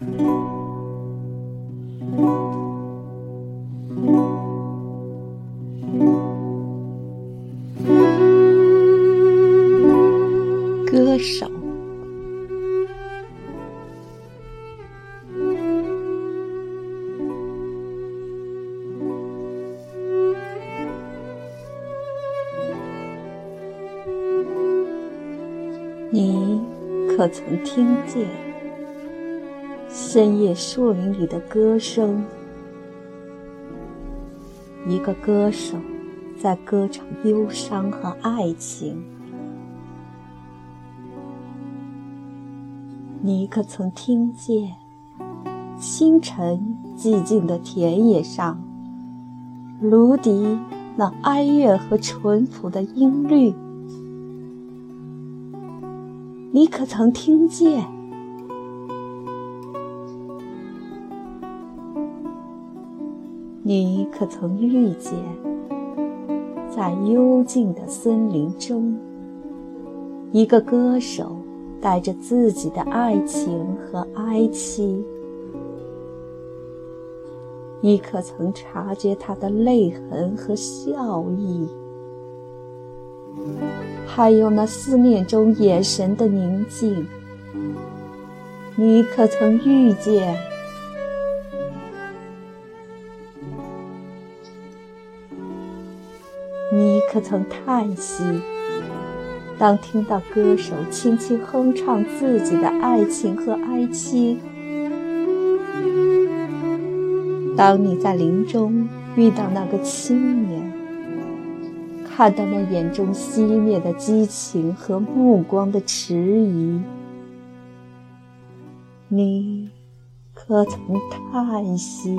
歌手，你可曾听见深夜树林里的歌声？一个歌手在歌唱忧伤和爱情。你可曾听见清晨寂静的田野上，芦笛那哀怨和淳朴的音律？你可曾听见？你可曾遇见，在幽静的森林中，一个歌手带着自己的爱情和哀戚？你可曾察觉他的泪痕和笑意？还有那思念中眼神的宁静，你可曾遇见？可曾叹息？当听到歌手轻轻哼唱自己的爱情和哀戚，当你在林中遇到那个青年，看到那眼中熄灭的激情和目光的迟疑，你可曾叹息？